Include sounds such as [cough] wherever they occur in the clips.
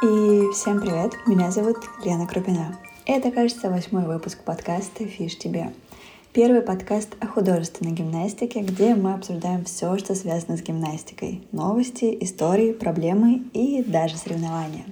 И всем привет, меня зовут Лена Крупина. Это, кажется, восьмой выпуск подкаста «Фиш тебе». Первый подкаст о художественной гимнастике, где мы обсуждаем все, что связано с гимнастикой. Новости, истории, проблемы и даже соревнования.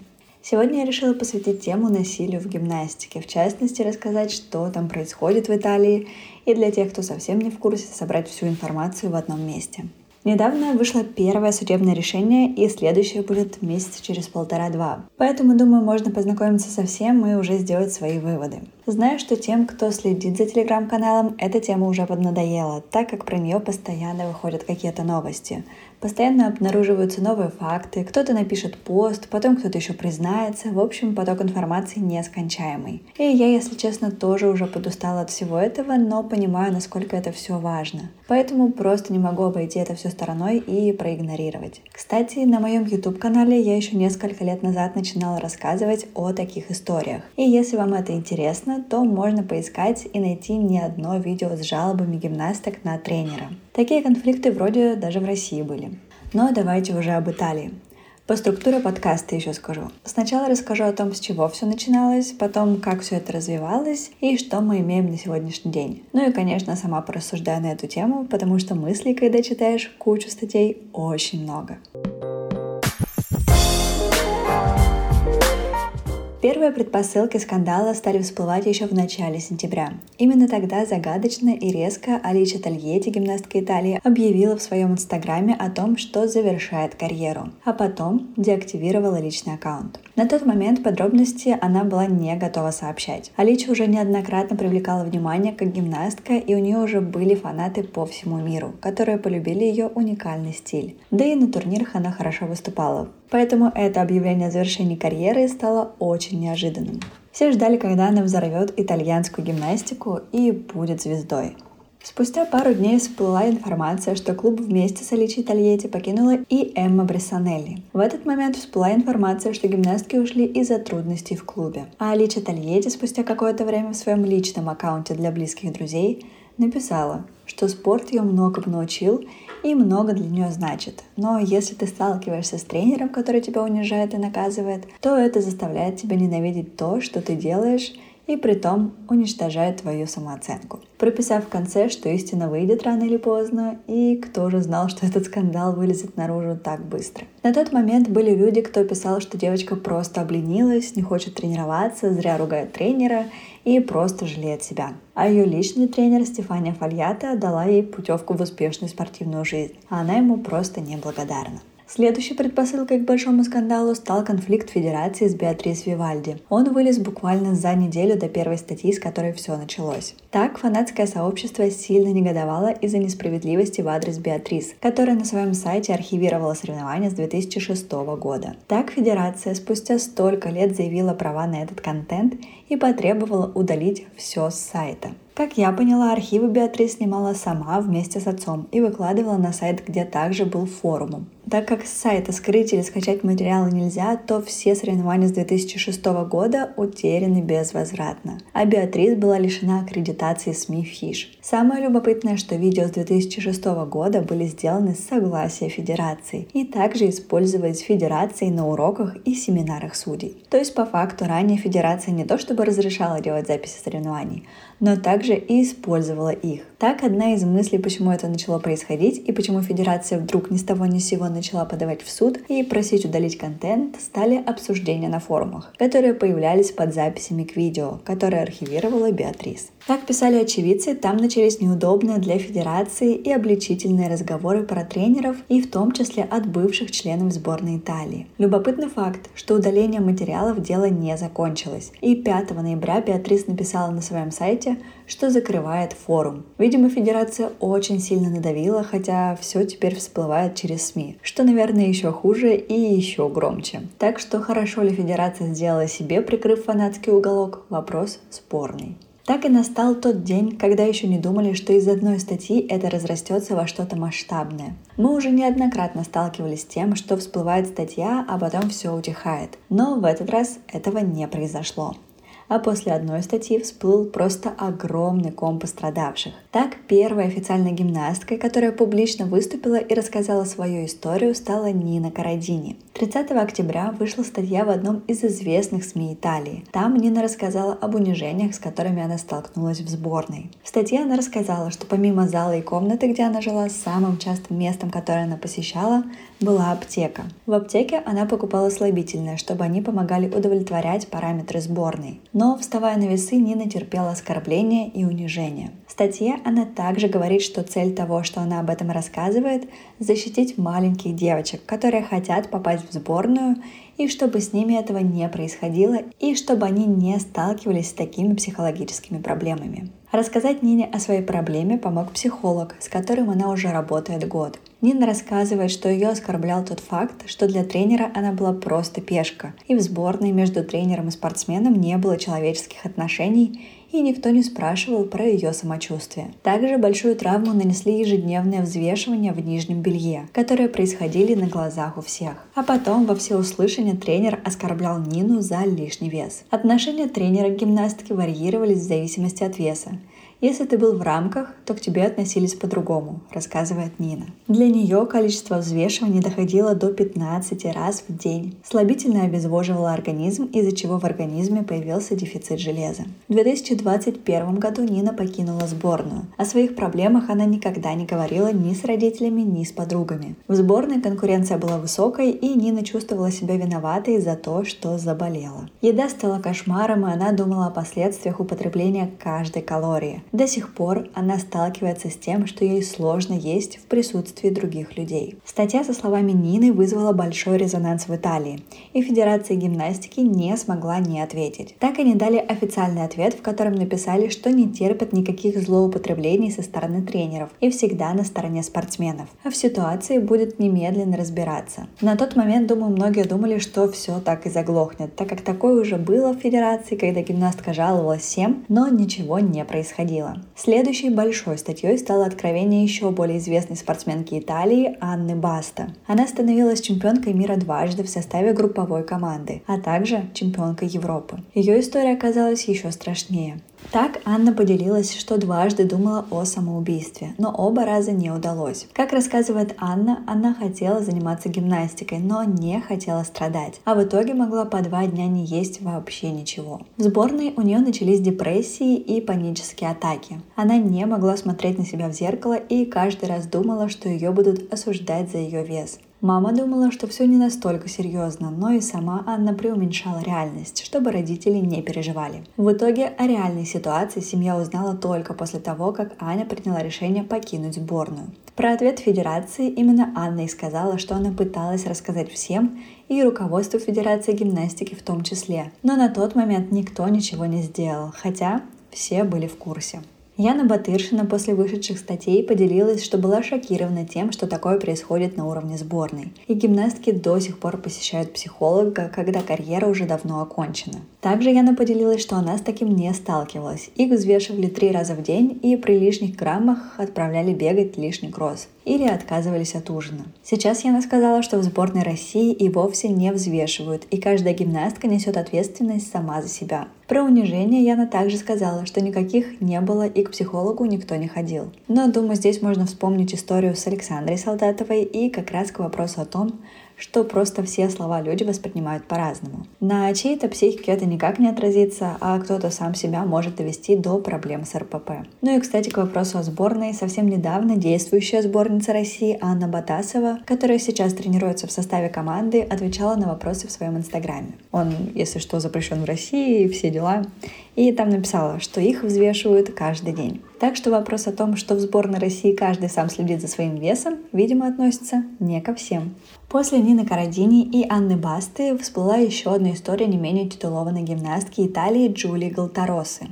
Сегодня я решила посвятить тему насилию в гимнастике, в частности рассказать, что там происходит в Италии, и для тех, кто совсем не в курсе, собрать всю информацию в одном месте. Недавно вышло первое судебное решение, и следующее будет месяца через полтора-два. Поэтому, думаю, можно познакомиться со всем и уже сделать свои выводы. Знаю, что тем, кто следит за телеграм-каналом, эта тема уже поднадоела, так как про нее постоянно выходят какие-то новости. Постоянно обнаруживаются новые факты, кто-то напишет пост, потом кто-то еще признается. В общем, поток информации нескончаемый. И я, если честно, тоже уже подустала от всего этого, но понимаю, насколько это все важно. Поэтому просто не могу обойти это все стороной и проигнорировать. Кстати, на моем YouTube-канале я еще несколько лет назад начинала рассказывать о таких историях. И если вам это интересно, то можно поискать и найти не одно видео с жалобами гимнасток на тренера. Такие конфликты вроде даже в России были. Но давайте уже об Италии. По структуре подкаста еще скажу. Сначала расскажу о том, с чего все начиналось, потом, как все это развивалось и что мы имеем на сегодняшний день. Ну и, конечно, сама порассуждаю на эту тему, потому что мыслей, когда читаешь кучу статей, очень много. Первые предпосылки скандала стали всплывать еще в начале сентября. Именно тогда загадочно и резко Алича Тольетти, гимнастка Италии, объявила в своем инстаграме о том, что завершает карьеру, а потом деактивировала личный аккаунт. На тот момент подробности она была не готова сообщать. Алича уже неоднократно привлекала внимание как гимнастка, и у нее уже были фанаты по всему миру, которые полюбили ее уникальный стиль. Да и на турнирах она хорошо выступала. Поэтому это объявление о завершении карьеры стало очень неожиданным. Все ждали, когда она взорвет итальянскую гимнастику и будет звездой. Спустя пару дней всплыла информация, что клуб вместе с Аличей Тольетти покинула и Эмма Брессонелли. В этот момент всплыла информация, что гимнастки ушли из-за трудностей в клубе. А Алича Тольетти спустя какое-то время в своем личном аккаунте для близких друзей написала, что спорт ее многому научил и много для нее значит. Но если ты сталкиваешься с тренером, который тебя унижает и наказывает, то это заставляет тебя ненавидеть то, что ты делаешь, и при том уничтожает твою самооценку. Прописав в конце, что истина выйдет рано или поздно, и кто же знал, что этот скандал вылезет наружу так быстро. На тот момент были люди, кто писал, что девочка просто обленилась, не хочет тренироваться, зря ругает тренера и просто жалеет себя. А ее личный тренер Стефания Фальята дала ей путевку в успешную спортивную жизнь, а она ему просто неблагодарна. Следующей предпосылкой к большому скандалу стал конфликт Федерации с Беатрис Вивальди. Он вылез буквально за неделю до первой статьи, с которой все началось. Так, фанатское сообщество сильно негодовало из-за несправедливости в адрес Беатрис, которая на своем сайте архивировала соревнования с 2006 года. Так, Федерация спустя столько лет заявила права на этот контент и потребовала удалить все с сайта. Как я поняла, архивы Беатрис снимала сама вместе с отцом и выкладывала на сайт, где также был форумом. Так как с сайта скрыть или скачать материалы нельзя, то все соревнования с 2006 года утеряны безвозвратно. А Беатрис была лишена аккредитации СМИ Фиш. Самое любопытное, что видео с 2006 года были сделаны с согласия Федерации и также использовались Федерацией на уроках и семинарах судей. То есть по факту ранее Федерация не то чтобы разрешала делать записи соревнований, но также и использовала их. Так, одна из мыслей, почему это начало происходить и почему Федерация вдруг ни с того ни с сего начала подавать в суд и просить удалить контент, стали обсуждения на форумах, которые появлялись под записями к видео, которые архивировала Беатрис. Как писали очевидцы, там начались неудобные для Федерации и обличительные разговоры про тренеров и в том числе от бывших членов сборной Италии. Любопытный факт, что удаление материалов дело не закончилось. И 5 ноября Беатрис написала на своем сайте, что закрывает форум. Видимо, Федерация очень сильно надавила, хотя все теперь всплывает через СМИ, что, наверное, еще хуже и еще громче. Так что хорошо ли Федерация сделала себе, прикрыв фанатский уголок, вопрос спорный. Так и настал тот день, когда еще не думали, что из одной статьи это разрастется во что-то масштабное. Мы уже неоднократно сталкивались с тем, что всплывает статья, а потом все утихает. Но в этот раз этого не произошло. А после одной статьи всплыл просто огромный ком пострадавших. Так, первой официальной гимнасткой, которая публично выступила и рассказала свою историю, стала Нина Карадини. 30 октября вышла статья в одном из известных СМИ Италии. Там Нина рассказала об унижениях, с которыми она столкнулась в сборной. В статье она рассказала, что помимо зала и комнаты, где она жила, самым частым местом, которое она посещала, была аптека. В аптеке она покупала слабительное, чтобы они помогали удовлетворять параметры сборной. Но, вставая на весы, Нина терпела оскорбления и унижения. В статье она также говорит, что цель того, что она об этом рассказывает, защитить маленьких девочек, которые хотят попасть в сборную и чтобы с ними этого не происходило, и чтобы они не сталкивались с такими психологическими проблемами. Рассказать Нине о своей проблеме помог психолог, с которым она уже работает год. Нина рассказывает, что ее оскорблял тот факт, что для тренера она была просто пешка, и в сборной между тренером и спортсменом не было человеческих отношений, и никто не спрашивал про ее самочувствие. Также большую травму нанесли ежедневные взвешивания в нижнем белье, которые происходили на глазах у всех. А потом во всеуслышание тренер оскорблял Нину за лишний вес. Отношения тренера к гимнастке варьировались в зависимости от веса. Если ты был в рамках, то к тебе относились по-другому, рассказывает Нина. Для нее количество взвешиваний доходило до 15 раз в день. Слабительное обезвоживало организм, из-за чего в организме появился дефицит железа. В 2021 году Нина покинула сборную. О своих проблемах она никогда не говорила ни с родителями, ни с подругами. В сборной конкуренция была высокой, и Нина чувствовала себя виноватой за то, что заболела. Еда стала кошмаром, и она думала о последствиях употребления каждой калории. До сих пор она сталкивается с тем, что ей сложно есть в присутствии других людей. Статья со словами Нины вызвала большой резонанс в Италии, и Федерация гимнастики не смогла не ответить. Так они дали официальный ответ, в котором написали, что не терпят никаких злоупотреблений со стороны тренеров и всегда на стороне спортсменов, а в ситуации будет немедленно разбираться. На тот момент, думаю, многие думали, что все так и заглохнет, так как такое уже было в Федерации, когда гимнастка жаловалась всем, но ничего не происходило происходило. Следующей большой статьей стало откровение еще более известной спортсменки Италии Анны Баста. Она становилась чемпионкой мира дважды в составе групповой команды, а также чемпионкой Европы. Ее история оказалась еще страшнее. Так Анна поделилась, что дважды думала о самоубийстве, но оба раза не удалось. Как рассказывает Анна, она хотела заниматься гимнастикой, но не хотела страдать, а в итоге могла по два дня не есть вообще ничего. В сборной у нее начались депрессии и панические атаки. Она не могла смотреть на себя в зеркало и каждый раз думала, что ее будут осуждать за ее вес. Мама думала, что все не настолько серьезно, но и сама Анна преуменьшала реальность, чтобы родители не переживали. В итоге о реальной ситуации семья узнала только после того, как Аня приняла решение покинуть сборную. Про ответ Федерации именно Анна и сказала, что она пыталась рассказать всем и руководству Федерации гимнастики в том числе. Но на тот момент никто ничего не сделал, хотя все были в курсе. Яна Батыршина после вышедших статей поделилась, что была шокирована тем, что такое происходит на уровне сборной. И гимнастки до сих пор посещают психолога, когда карьера уже давно окончена. Также Яна поделилась, что она с таким не сталкивалась. Их взвешивали три раза в день и при лишних граммах отправляли бегать лишний кросс или отказывались от ужина. Сейчас Яна сказала, что в сборной России и вовсе не взвешивают, и каждая гимнастка несет ответственность сама за себя. Про унижение Яна также сказала, что никаких не было и к психологу никто не ходил. Но, думаю, здесь можно вспомнить историю с Александрой Солдатовой и как раз к вопросу о том, что просто все слова люди воспринимают по-разному. На чьей-то психике это никак не отразится, а кто-то сам себя может довести до проблем с РПП. Ну и, кстати, к вопросу о сборной, совсем недавно действующая сборница России Анна Батасова, которая сейчас тренируется в составе команды, отвечала на вопросы в своем инстаграме. Он, если что, запрещен в России, все дела. И там написала, что их взвешивают каждый день. Так что вопрос о том, что в сборной России каждый сам следит за своим весом, видимо, относится не ко всем. После Нины Карадини и Анны Басты всплыла еще одна история не менее титулованной гимнастки Италии Джулии Галтаросы.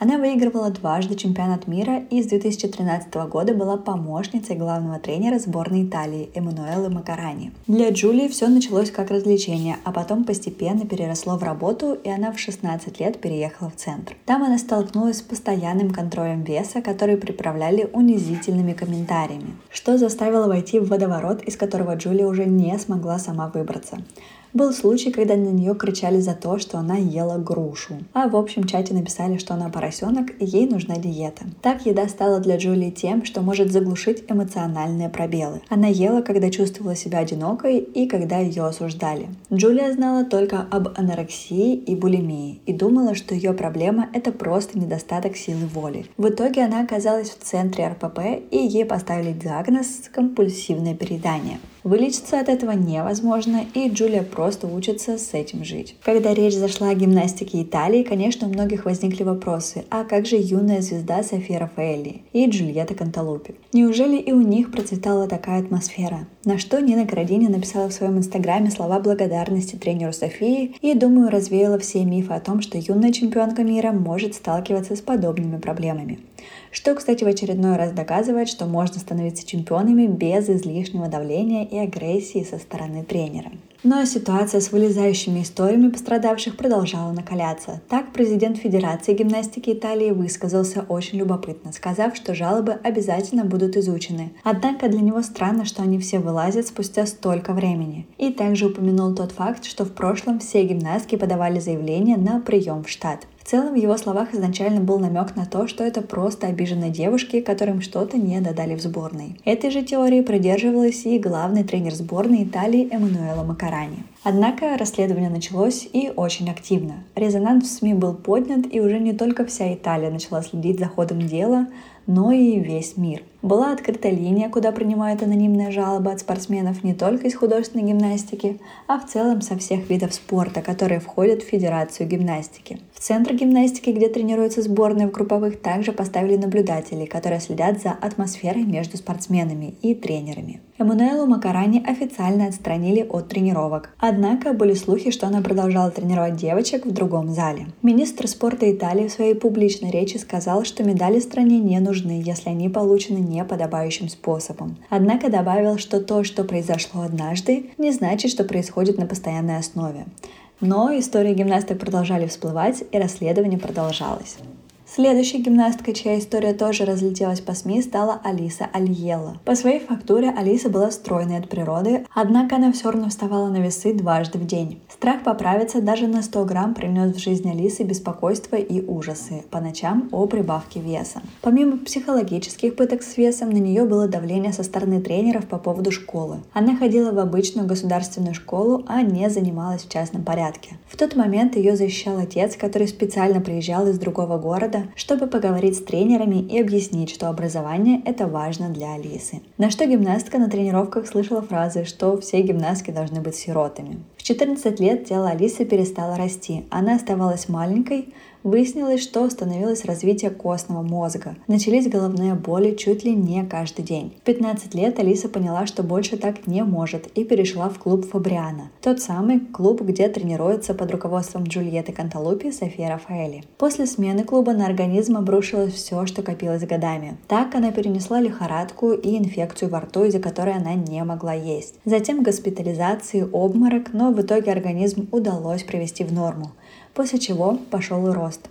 Она выигрывала дважды чемпионат мира и с 2013 года была помощницей главного тренера сборной Италии Эммануэлы Макарани. Для Джулии все началось как развлечение, а потом постепенно переросло в работу, и она в 16 лет переехала в центр. Там она столкнулась с постоянным контролем веса, который приправляли унизительными комментариями, что заставило войти в водоворот, из которого Джулия уже не смогла сама выбраться. Был случай, когда на нее кричали за то, что она ела грушу. А в общем чате написали, что она поросенок и ей нужна диета. Так еда стала для Джулии тем, что может заглушить эмоциональные пробелы. Она ела, когда чувствовала себя одинокой и когда ее осуждали. Джулия знала только об анорексии и булимии и думала, что ее проблема – это просто недостаток силы воли. В итоге она оказалась в центре РПП и ей поставили диагноз «компульсивное переедание». Вылечиться от этого невозможно, и Джулия просто учится с этим жить. Когда речь зашла о гимнастике Италии, конечно, у многих возникли вопросы, а как же юная звезда София Рафаэлли и Джульетта Канталупи? Неужели и у них процветала такая атмосфера? На что Нина Карадини написала в своем инстаграме слова благодарности тренеру Софии и, думаю, развеяла все мифы о том, что юная чемпионка мира может сталкиваться с подобными проблемами что, кстати, в очередной раз доказывает, что можно становиться чемпионами без излишнего давления и агрессии со стороны тренера. Но ситуация с вылезающими историями пострадавших продолжала накаляться. Так, президент Федерации гимнастики Италии высказался очень любопытно, сказав, что жалобы обязательно будут изучены. Однако для него странно, что они все вылазят спустя столько времени. И также упомянул тот факт, что в прошлом все гимнастки подавали заявление на прием в штат. В целом в его словах изначально был намек на то, что это просто обиженные девушки, которым что-то не додали в сборной. Этой же теории придерживалась и главный тренер сборной Италии Эммануэла Макарани. Однако расследование началось и очень активно. Резонанс в СМИ был поднят, и уже не только вся Италия начала следить за ходом дела, но и весь мир. Была открыта линия, куда принимают анонимные жалобы от спортсменов не только из художественной гимнастики, а в целом со всех видов спорта, которые входят в Федерацию гимнастики. В центр гимнастики, где тренируются сборные в групповых, также поставили наблюдателей, которые следят за атмосферой между спортсменами и тренерами. Эммануэлу Макарани официально отстранили от тренировок. Однако были слухи, что она продолжала тренировать девочек в другом зале. Министр спорта Италии в своей публичной речи сказал, что медали стране не нужны, если они получены неподобающим способом. Однако добавил, что то, что произошло однажды, не значит, что происходит на постоянной основе. Но истории гимнасток продолжали всплывать, и расследование продолжалось. Следующей гимнасткой, чья история тоже разлетелась по СМИ, стала Алиса Альела. По своей фактуре Алиса была стройной от природы, однако она все равно вставала на весы дважды в день. Страх поправиться даже на 100 грамм принес в жизнь Алисы беспокойство и ужасы по ночам о прибавке веса. Помимо психологических пыток с весом, на нее было давление со стороны тренеров по поводу школы. Она ходила в обычную государственную школу, а не занималась в частном порядке. В тот момент ее защищал отец, который специально приезжал из другого города, года, чтобы поговорить с тренерами и объяснить, что образование – это важно для Алисы. На что гимнастка на тренировках слышала фразы, что все гимнастки должны быть сиротами. В 14 лет тело Алисы перестало расти. Она оставалась маленькой, Выяснилось, что остановилось развитие костного мозга. Начались головные боли чуть ли не каждый день. В 15 лет Алиса поняла, что больше так не может и перешла в клуб Фабриана. Тот самый клуб, где тренируется под руководством Джульетты Канталупи София Рафаэли. После смены клуба на организм обрушилось все, что копилось годами. Так она перенесла лихорадку и инфекцию во рту, из-за которой она не могла есть. Затем госпитализации, обморок, но в итоге организм удалось привести в норму после чего пошел рост.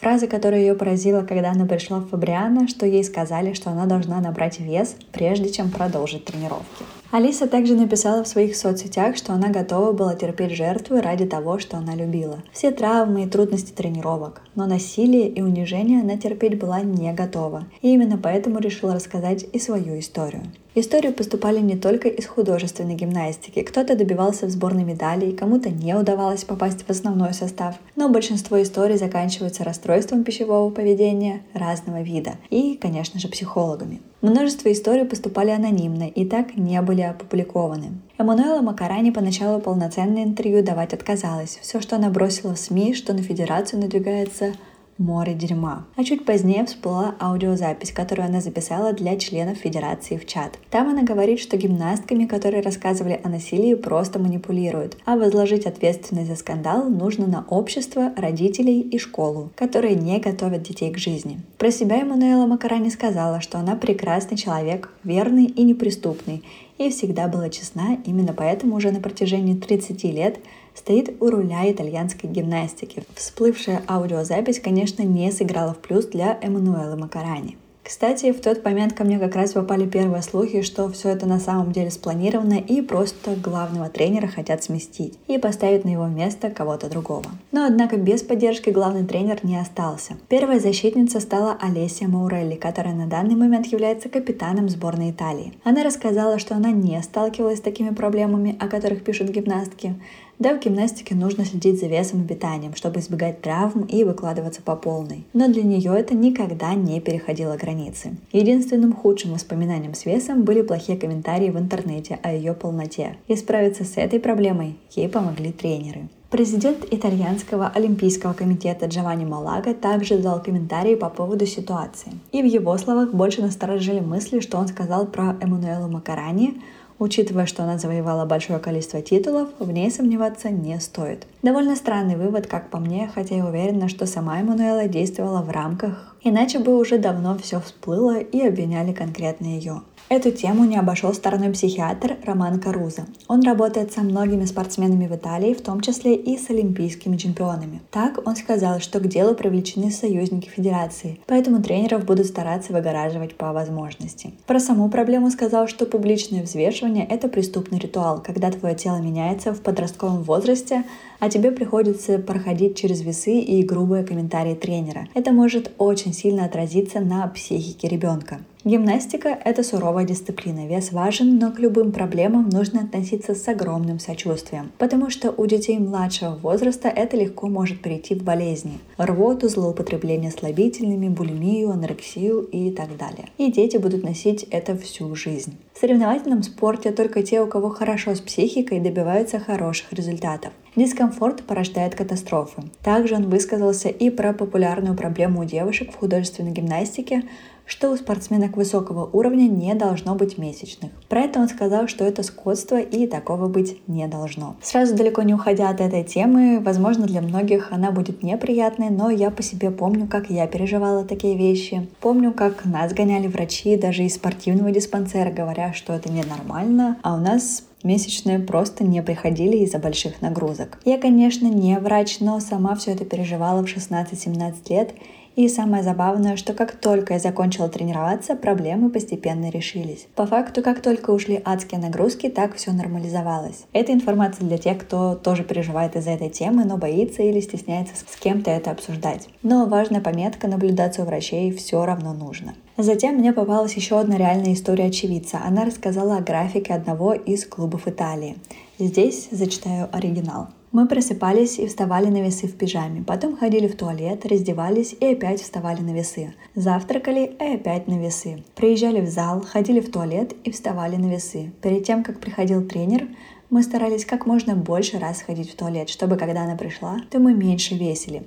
Фраза, которая ее поразила, когда она пришла в Фабриана, что ей сказали, что она должна набрать вес, прежде чем продолжить тренировки. Алиса также написала в своих соцсетях, что она готова была терпеть жертвы ради того, что она любила. Все травмы и трудности тренировок. Но насилие и унижение она терпеть была не готова. И именно поэтому решила рассказать и свою историю. Истории поступали не только из художественной гимнастики. Кто-то добивался в сборной медалей, кому-то не удавалось попасть в основной состав. Но большинство историй заканчиваются расстройством пищевого поведения разного вида и, конечно же, психологами. Множество историй поступали анонимно и так не были опубликованы. Эммануэла Макарани поначалу полноценное интервью давать отказалась. Все, что она бросила в СМИ, что на Федерацию надвигается море дерьма. А чуть позднее всплыла аудиозапись, которую она записала для членов Федерации в чат. Там она говорит, что гимнастками, которые рассказывали о насилии, просто манипулируют, а возложить ответственность за скандал нужно на общество, родителей и школу, которые не готовят детей к жизни. Про себя Эммануэла Макарани сказала, что она прекрасный человек, верный и неприступный, и всегда была честна, именно поэтому уже на протяжении 30 лет стоит у руля итальянской гимнастики. Всплывшая аудиозапись, конечно, не сыграла в плюс для Эммануэлы Макарани. Кстати, в тот момент ко мне как раз попали первые слухи, что все это на самом деле спланировано и просто главного тренера хотят сместить и поставить на его место кого-то другого. Но однако без поддержки главный тренер не остался. Первая защитница стала Олеся Маурелли, которая на данный момент является капитаном сборной Италии. Она рассказала, что она не сталкивалась с такими проблемами, о которых пишут гимнастки, да, в гимнастике нужно следить за весом и питанием, чтобы избегать травм и выкладываться по полной. Но для нее это никогда не переходило границы. Единственным худшим воспоминанием с весом были плохие комментарии в интернете о ее полноте. И справиться с этой проблемой ей помогли тренеры. Президент итальянского олимпийского комитета Джованни Малага также дал комментарии по поводу ситуации. И в его словах больше насторожили мысли, что он сказал про Эммануэлу Макарани, Учитывая, что она завоевала большое количество титулов, в ней сомневаться не стоит. Довольно странный вывод, как по мне, хотя я уверена, что сама Эммануэла действовала в рамках, иначе бы уже давно все всплыло и обвиняли конкретно ее. Эту тему не обошел стороной психиатр Роман Каруза. Он работает со многими спортсменами в Италии, в том числе и с олимпийскими чемпионами. Так он сказал, что к делу привлечены союзники федерации, поэтому тренеров будут стараться выгораживать по возможности. Про саму проблему сказал, что публичное взвешивание – это преступный ритуал, когда твое тело меняется в подростковом возрасте, а тебе приходится проходить через весы и грубые комментарии тренера. Это может очень сильно отразиться на психике ребенка. Гимнастика – это суровая дисциплина. Вес важен, но к любым проблемам нужно относиться с огромным сочувствием, потому что у детей младшего возраста это легко может перейти в болезни – рвоту, злоупотребление слабительными, булимию, анорексию и так далее. И дети будут носить это всю жизнь. В соревновательном спорте только те, у кого хорошо с психикой, добиваются хороших результатов. Дискомфорт порождает катастрофы. Также он высказался и про популярную проблему у девушек в художественной гимнастике, что у спортсменок высокого уровня не должно быть месячных. Про это он сказал, что это скотство и такого быть не должно. Сразу далеко не уходя от этой темы, возможно для многих она будет неприятной, но я по себе помню, как я переживала такие вещи. Помню, как нас гоняли врачи даже из спортивного диспансера, говоря, что это ненормально, а у нас месячные просто не приходили из-за больших нагрузок. Я, конечно, не врач, но сама все это переживала в 16-17 лет и самое забавное, что как только я закончила тренироваться, проблемы постепенно решились. По факту, как только ушли адские нагрузки, так все нормализовалось. Это информация для тех, кто тоже переживает из-за этой темы, но боится или стесняется с кем-то это обсуждать. Но важная пометка, наблюдаться у врачей все равно нужно. Затем мне попалась еще одна реальная история очевидца. Она рассказала о графике одного из клубов Италии. Здесь зачитаю оригинал. Мы просыпались и вставали на весы в пижаме, потом ходили в туалет, раздевались и опять вставали на весы. Завтракали и опять на весы. Приезжали в зал, ходили в туалет и вставали на весы. Перед тем, как приходил тренер, мы старались как можно больше раз ходить в туалет, чтобы когда она пришла, то мы меньше весили.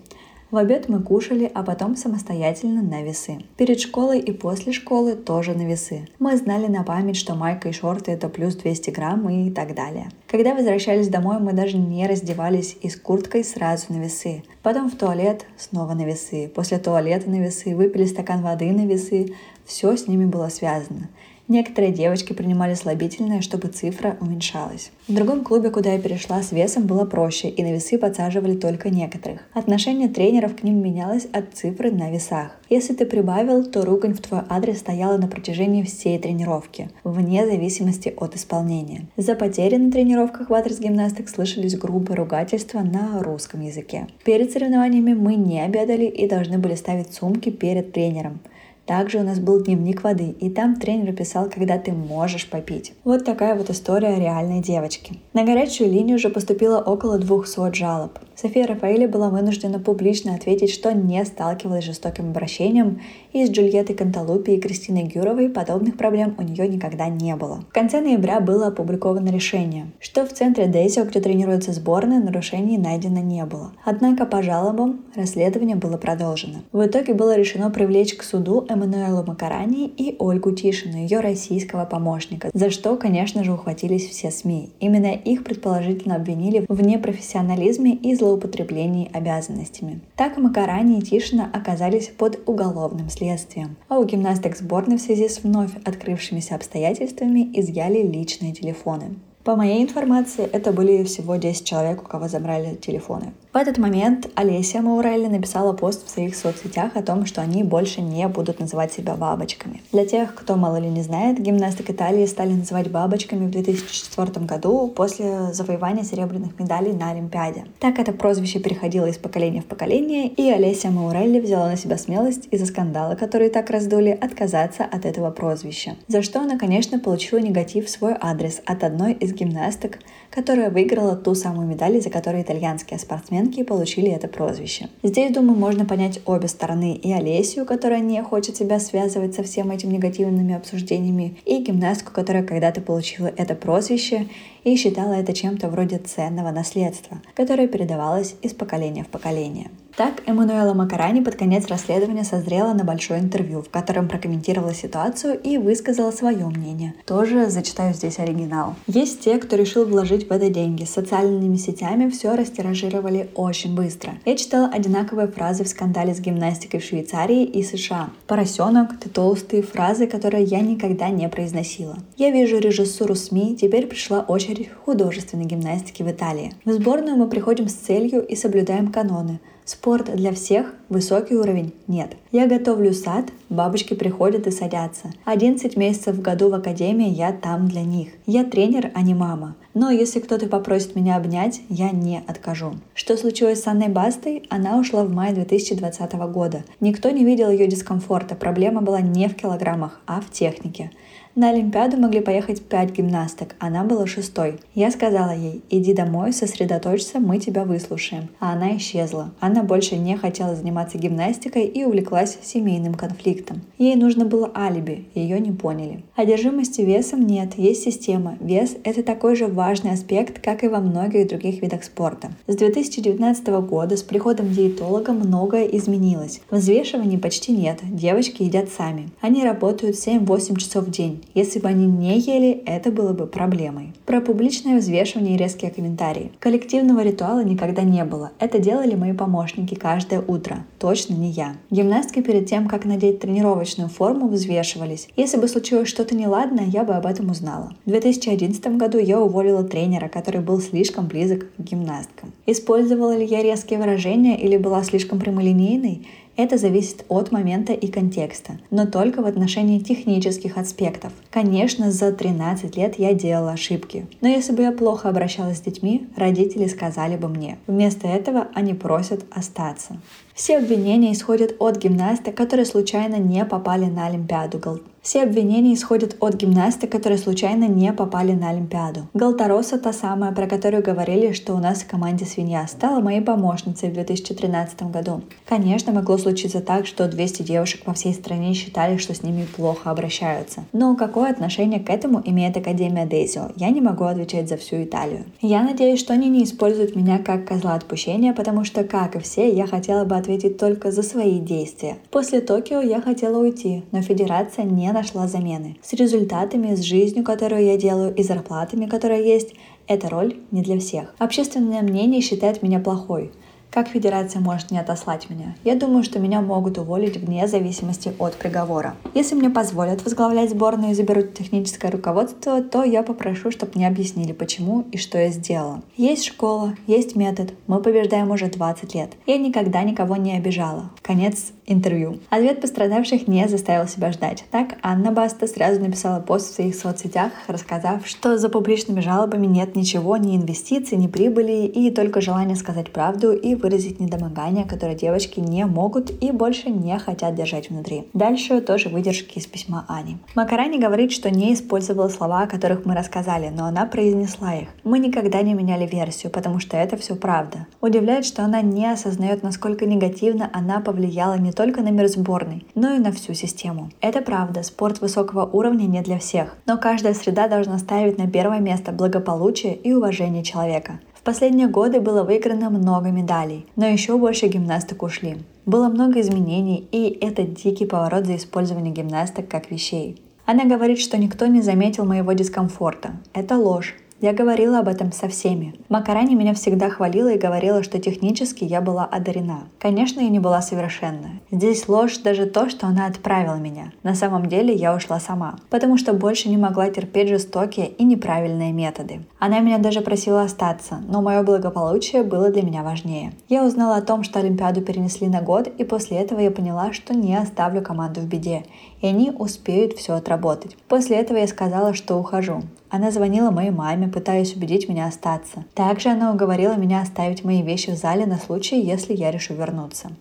В обед мы кушали, а потом самостоятельно на весы. Перед школой и после школы тоже на весы. Мы знали на память, что майка и шорты это плюс 200 грамм и так далее. Когда возвращались домой, мы даже не раздевались и с курткой сразу на весы. Потом в туалет, снова на весы. После туалета на весы, выпили стакан воды на весы. Все с ними было связано. Некоторые девочки принимали слабительное, чтобы цифра уменьшалась. В другом клубе, куда я перешла, с весом было проще, и на весы подсаживали только некоторых. Отношение тренеров к ним менялось от цифры на весах. Если ты прибавил, то ругань в твой адрес стояла на протяжении всей тренировки, вне зависимости от исполнения. За потери на тренировках в адрес гимнасток слышались грубые ругательства на русском языке. Перед соревнованиями мы не обедали и должны были ставить сумки перед тренером. Также у нас был дневник воды, и там тренер писал, когда ты можешь попить. Вот такая вот история реальной девочки. На горячую линию уже поступило около 200 жалоб. София Рафаэли была вынуждена публично ответить, что не сталкивалась с жестоким обращением, и с Джульеттой Канталупи и Кристиной Гюровой подобных проблем у нее никогда не было. В конце ноября было опубликовано решение, что в центре Дейсио, где тренируется сборная, нарушений найдено не было. Однако по жалобам расследование было продолжено. В итоге было решено привлечь к суду Эммануэлу Макарани и Ольгу Тишину, ее российского помощника, за что, конечно же, ухватились все СМИ. Именно их предположительно обвинили в непрофессионализме и злоупотреблении обязанностями. Так Макарани и Тишина оказались под уголовным следствием, а у гимнасток сборной в связи с вновь открывшимися обстоятельствами изъяли личные телефоны. По моей информации, это были всего 10 человек, у кого забрали телефоны. В этот момент Олеся Маурелли написала пост в своих соцсетях о том, что они больше не будут называть себя бабочками. Для тех, кто мало ли не знает, гимнасток Италии стали называть бабочками в 2004 году после завоевания серебряных медалей на Олимпиаде. Так это прозвище переходило из поколения в поколение, и Олеся Маурелли взяла на себя смелость из-за скандала, который так раздули, отказаться от этого прозвища. За что она, конечно, получила негатив в свой адрес от одной из гимнасток, которая выиграла ту самую медаль, за которой итальянские спортсменки получили это прозвище. Здесь, думаю, можно понять обе стороны. И Олесию, которая не хочет себя связывать со всем этим негативными обсуждениями, и гимнастку, которая когда-то получила это прозвище и считала это чем-то вроде ценного наследства, которое передавалось из поколения в поколение. Так, Эммануэла Макарани под конец расследования созрела на большое интервью, в котором прокомментировала ситуацию и высказала свое мнение. Тоже зачитаю здесь оригинал. Есть те, кто решил вложить в это деньги. С социальными сетями все растиражировали очень быстро. Я читала одинаковые фразы в скандале с гимнастикой в Швейцарии и США. «Поросенок», «ты толстый» — фразы, которые я никогда не произносила. Я вижу режиссуру СМИ, теперь пришла очередь художественной гимнастики в Италии. В сборную мы приходим с целью и соблюдаем каноны — Спорт для всех, высокий уровень нет. Я готовлю сад, бабочки приходят и садятся. 11 месяцев в году в академии я там для них. Я тренер, а не мама. Но если кто-то попросит меня обнять, я не откажу. Что случилось с Анной Бастой? Она ушла в мае 2020 года. Никто не видел ее дискомфорта. Проблема была не в килограммах, а в технике. На Олимпиаду могли поехать пять гимнасток, она была шестой. Я сказала ей, иди домой, сосредоточься, мы тебя выслушаем. А она исчезла. Она больше не хотела заниматься гимнастикой и увлеклась семейным конфликтом. Ей нужно было алиби, ее не поняли. Одержимости весом нет, есть система. Вес – это такой же важный аспект, как и во многих других видах спорта. С 2019 года с приходом диетолога многое изменилось. Взвешиваний почти нет, девочки едят сами. Они работают 7-8 часов в день. Если бы они не ели, это было бы проблемой. Про публичное взвешивание и резкие комментарии. Коллективного ритуала никогда не было. Это делали мои помощники каждое утро. Точно не я. Гимнастки перед тем, как надеть тренировочную форму, взвешивались. Если бы случилось что-то неладное, я бы об этом узнала. В 2011 году я уволила тренера, который был слишком близок к гимнасткам. Использовала ли я резкие выражения или была слишком прямолинейной? Это зависит от момента и контекста, но только в отношении технических аспектов. Конечно, за 13 лет я делала ошибки, но если бы я плохо обращалась с детьми, родители сказали бы мне. Вместо этого они просят остаться. Все обвинения исходят от гимнаста, которые случайно не попали на Олимпиаду. Все обвинения исходят от гимнасток, которые случайно не попали на Олимпиаду. Галтароса, та самая, про которую говорили, что у нас в команде свинья, стала моей помощницей в 2013 году. Конечно, могло случиться так, что 200 девушек по всей стране считали, что с ними плохо обращаются. Но какое отношение к этому имеет Академия Дезио? Я не могу отвечать за всю Италию. Я надеюсь, что они не используют меня как козла отпущения, потому что, как и все, я хотела бы ответить только за свои действия. После Токио я хотела уйти, но Федерация не нашла замены. С результатами, с жизнью, которую я делаю, и зарплатами, которые есть, эта роль не для всех. Общественное мнение считает меня плохой. Как федерация может не отослать меня? Я думаю, что меня могут уволить вне зависимости от приговора. Если мне позволят возглавлять сборную и заберут техническое руководство, то я попрошу, чтобы мне объяснили, почему и что я сделала. Есть школа, есть метод. Мы побеждаем уже 20 лет. Я никогда никого не обижала. Конец интервью. Ответ пострадавших не заставил себя ждать. Так Анна Баста сразу написала пост в своих соцсетях, рассказав, что за публичными жалобами нет ничего, ни инвестиций, ни прибыли, и только желание сказать правду и выразить недомогание, которое девочки не могут и больше не хотят держать внутри. Дальше тоже выдержки из письма Ани. Макарани говорит, что не использовала слова, о которых мы рассказали, но она произнесла их. Мы никогда не меняли версию, потому что это все правда. Удивляет, что она не осознает, насколько негативно она повлияла не только на мир сборной, но и на всю систему. Это правда, спорт высокого уровня не для всех, но каждая среда должна ставить на первое место благополучие и уважение человека последние годы было выиграно много медалей, но еще больше гимнасток ушли. Было много изменений, и это дикий поворот за использование гимнасток как вещей. Она говорит, что никто не заметил моего дискомфорта. Это ложь. Я говорила об этом со всеми. Макарани меня всегда хвалила и говорила, что технически я была одарена. Конечно, я не была совершенна. Здесь ложь даже то, что она отправила меня. На самом деле я ушла сама, потому что больше не могла терпеть жестокие и неправильные методы. Она меня даже просила остаться, но мое благополучие было для меня важнее. Я узнала о том, что Олимпиаду перенесли на год, и после этого я поняла, что не оставлю команду в беде, и они успеют все отработать. После этого я сказала, что ухожу. Она звонила моей маме, пытаясь убедить меня остаться. Также она уговорила меня оставить мои вещи в зале на случай, если я решу вернуться.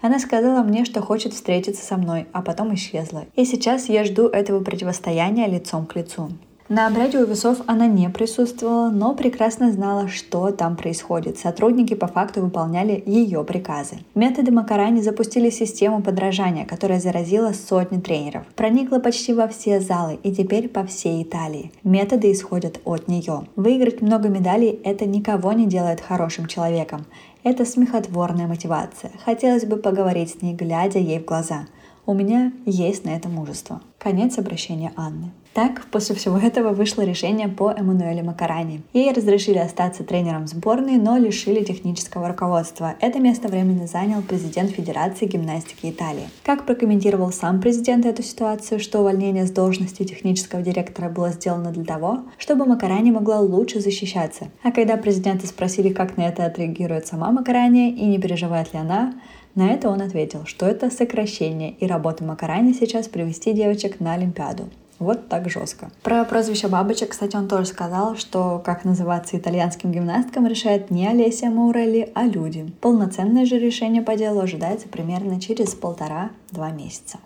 Она сказала мне, что хочет встретиться со мной, а потом исчезла. И сейчас я жду этого противостояния лицом к лицу. На обряде у весов она не присутствовала, но прекрасно знала, что там происходит. Сотрудники по факту выполняли ее приказы. Методы Макарани запустили систему подражания, которая заразила сотни тренеров. Проникла почти во все залы и теперь по всей Италии. Методы исходят от нее. Выиграть много медалей – это никого не делает хорошим человеком. Это смехотворная мотивация. Хотелось бы поговорить с ней, глядя ей в глаза. У меня есть на это мужество. Конец обращения Анны. Так, после всего этого вышло решение по Эммануэлю Макарани. Ей разрешили остаться тренером сборной, но лишили технического руководства. Это место временно занял президент Федерации гимнастики Италии. Как прокомментировал сам президент эту ситуацию, что увольнение с должности технического директора было сделано для того, чтобы Макарани могла лучше защищаться. А когда президента спросили, как на это отреагирует сама Макарани и не переживает ли она, на это он ответил, что это сокращение, и работа Макарани сейчас привести девочек на Олимпиаду. Вот так жестко. Про прозвище бабочек, кстати, он тоже сказал, что как называться итальянским гимнасткам решает не Олеся Маурелли, а люди. Полноценное же решение по делу ожидается примерно через полтора-два месяца.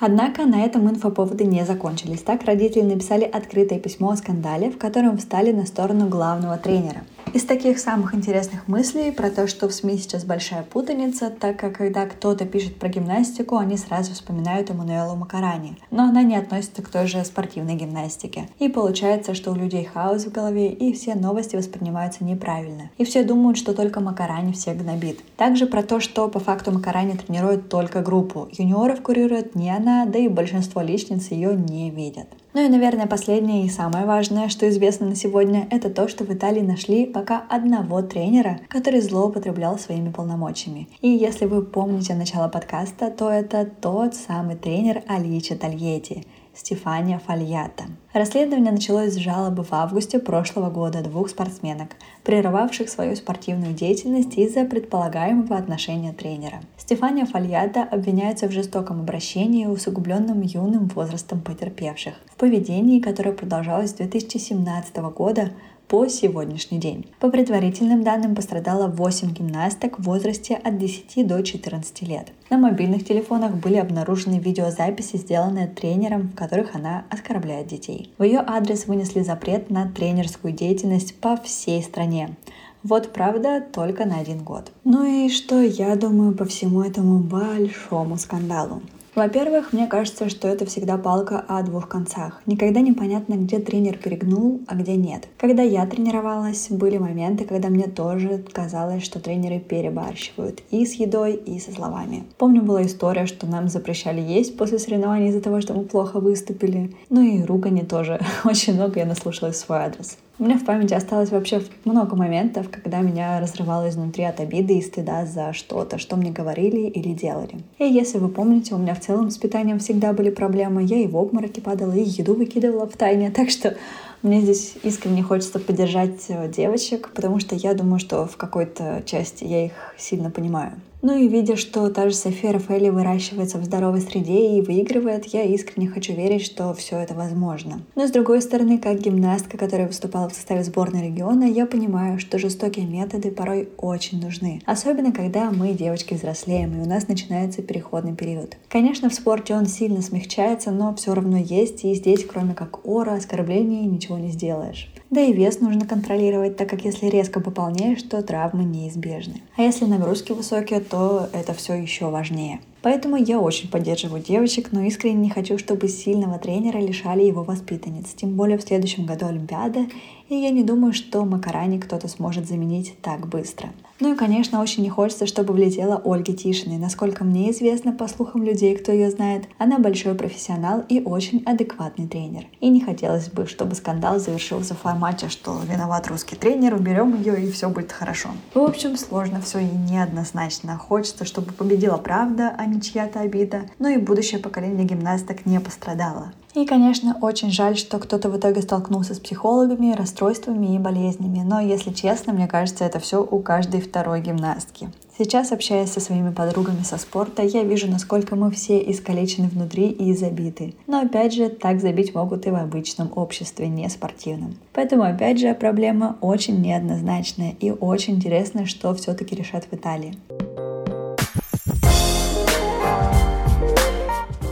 Однако на этом инфоповоды не закончились. Так родители написали открытое письмо о скандале, в котором встали на сторону главного тренера. Из таких самых интересных мыслей про то, что в СМИ сейчас большая путаница, так как когда кто-то пишет про гимнастику, они сразу вспоминают Эммануэлу Макарани. Но она не относится к той же спортивной гимнастике. И получается, что у людей хаос в голове, и все новости воспринимаются неправильно. И все думают, что только Макарани всех гнобит. Также про то, что по факту Макарани тренирует только группу. Юниоров курирует не она, да и большинство личниц ее не видят. Ну и, наверное, последнее и самое важное, что известно на сегодня, это то, что в Италии нашли пока одного тренера, который злоупотреблял своими полномочиями. И если вы помните начало подкаста, то это тот самый тренер Алича Тольетти, Стефания Фальята. Расследование началось с жалобы в августе прошлого года двух спортсменок, прерывавших свою спортивную деятельность из-за предполагаемого отношения тренера. Стефания Фальята обвиняется в жестоком обращении, усугубленном юным возрастом потерпевших, в поведении, которое продолжалось с 2017 года по сегодняшний день. По предварительным данным пострадало 8 гимнасток в возрасте от 10 до 14 лет. На мобильных телефонах были обнаружены видеозаписи, сделанные тренером, в которых она оскорбляет детей. В ее адрес вынесли запрет на тренерскую деятельность по всей стране. Вот правда, только на один год. Ну и что я думаю по всему этому большому скандалу? Во-первых, мне кажется, что это всегда палка о двух концах. Никогда непонятно, где тренер перегнул, а где нет. Когда я тренировалась, были моменты, когда мне тоже казалось, что тренеры перебарщивают и с едой, и со словами. Помню, была история, что нам запрещали есть после соревнований из-за того, что мы плохо выступили. Ну и ругани тоже. [laughs] Очень много я наслушалась в свой адрес. У меня в памяти осталось вообще много моментов, когда меня разрывало изнутри от обиды и стыда за что-то, что мне говорили или делали. И если вы помните, у меня в целом с питанием всегда были проблемы. Я и в обмороке падала, и еду выкидывала в тайне. [laughs] Так что мне здесь искренне хочется поддержать э, девочек, потому что я думаю, что в какой-то части я их сильно понимаю. Ну и видя, что та же София Рафаэли выращивается в здоровой среде и выигрывает, я искренне хочу верить, что все это возможно. Но с другой стороны, как гимнастка, которая выступала в составе сборной региона, я понимаю, что жестокие методы порой очень нужны. Особенно, когда мы, девочки, взрослеем, и у нас начинается переходный период. Конечно, в спорте он сильно смягчается, но все равно есть, и здесь, кроме как ора, оскорблений, ничего не сделаешь. Да и вес нужно контролировать, так как если резко пополняешь, то травмы неизбежны. А если нагрузки высокие, то это все еще важнее. Поэтому я очень поддерживаю девочек, но искренне не хочу, чтобы сильного тренера лишали его воспитанниц. Тем более в следующем году Олимпиада, и я не думаю, что Макарани кто-то сможет заменить так быстро. Ну и, конечно, очень не хочется, чтобы влетела Ольга Тишиной. Насколько мне известно, по слухам людей, кто ее знает, она большой профессионал и очень адекватный тренер. И не хотелось бы, чтобы скандал завершился в формате, что виноват русский тренер, уберем ее и все будет хорошо. В общем, сложно все и неоднозначно. Хочется, чтобы победила правда, а не чья-то обида, но и будущее поколение гимнасток не пострадало. И, конечно, очень жаль, что кто-то в итоге столкнулся с психологами, расстройствами и болезнями. Но, если честно, мне кажется, это все у каждой второй гимнастки. Сейчас, общаясь со своими подругами со спорта, я вижу, насколько мы все искалечены внутри и забиты. Но опять же, так забить могут и в обычном обществе, не спортивном. Поэтому, опять же, проблема очень неоднозначная и очень интересно, что все-таки решат в Италии.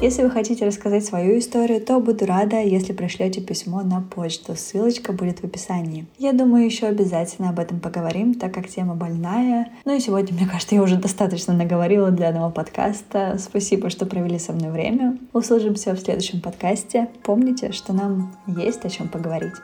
Если вы хотите рассказать свою историю, то буду рада, если пришлете письмо на почту. Ссылочка будет в описании. Я думаю, еще обязательно об этом поговорим, так как тема больная. Ну и сегодня, мне кажется, я уже достаточно наговорила для одного подкаста. Спасибо, что провели со мной время. Услышимся в следующем подкасте. Помните, что нам есть о чем поговорить.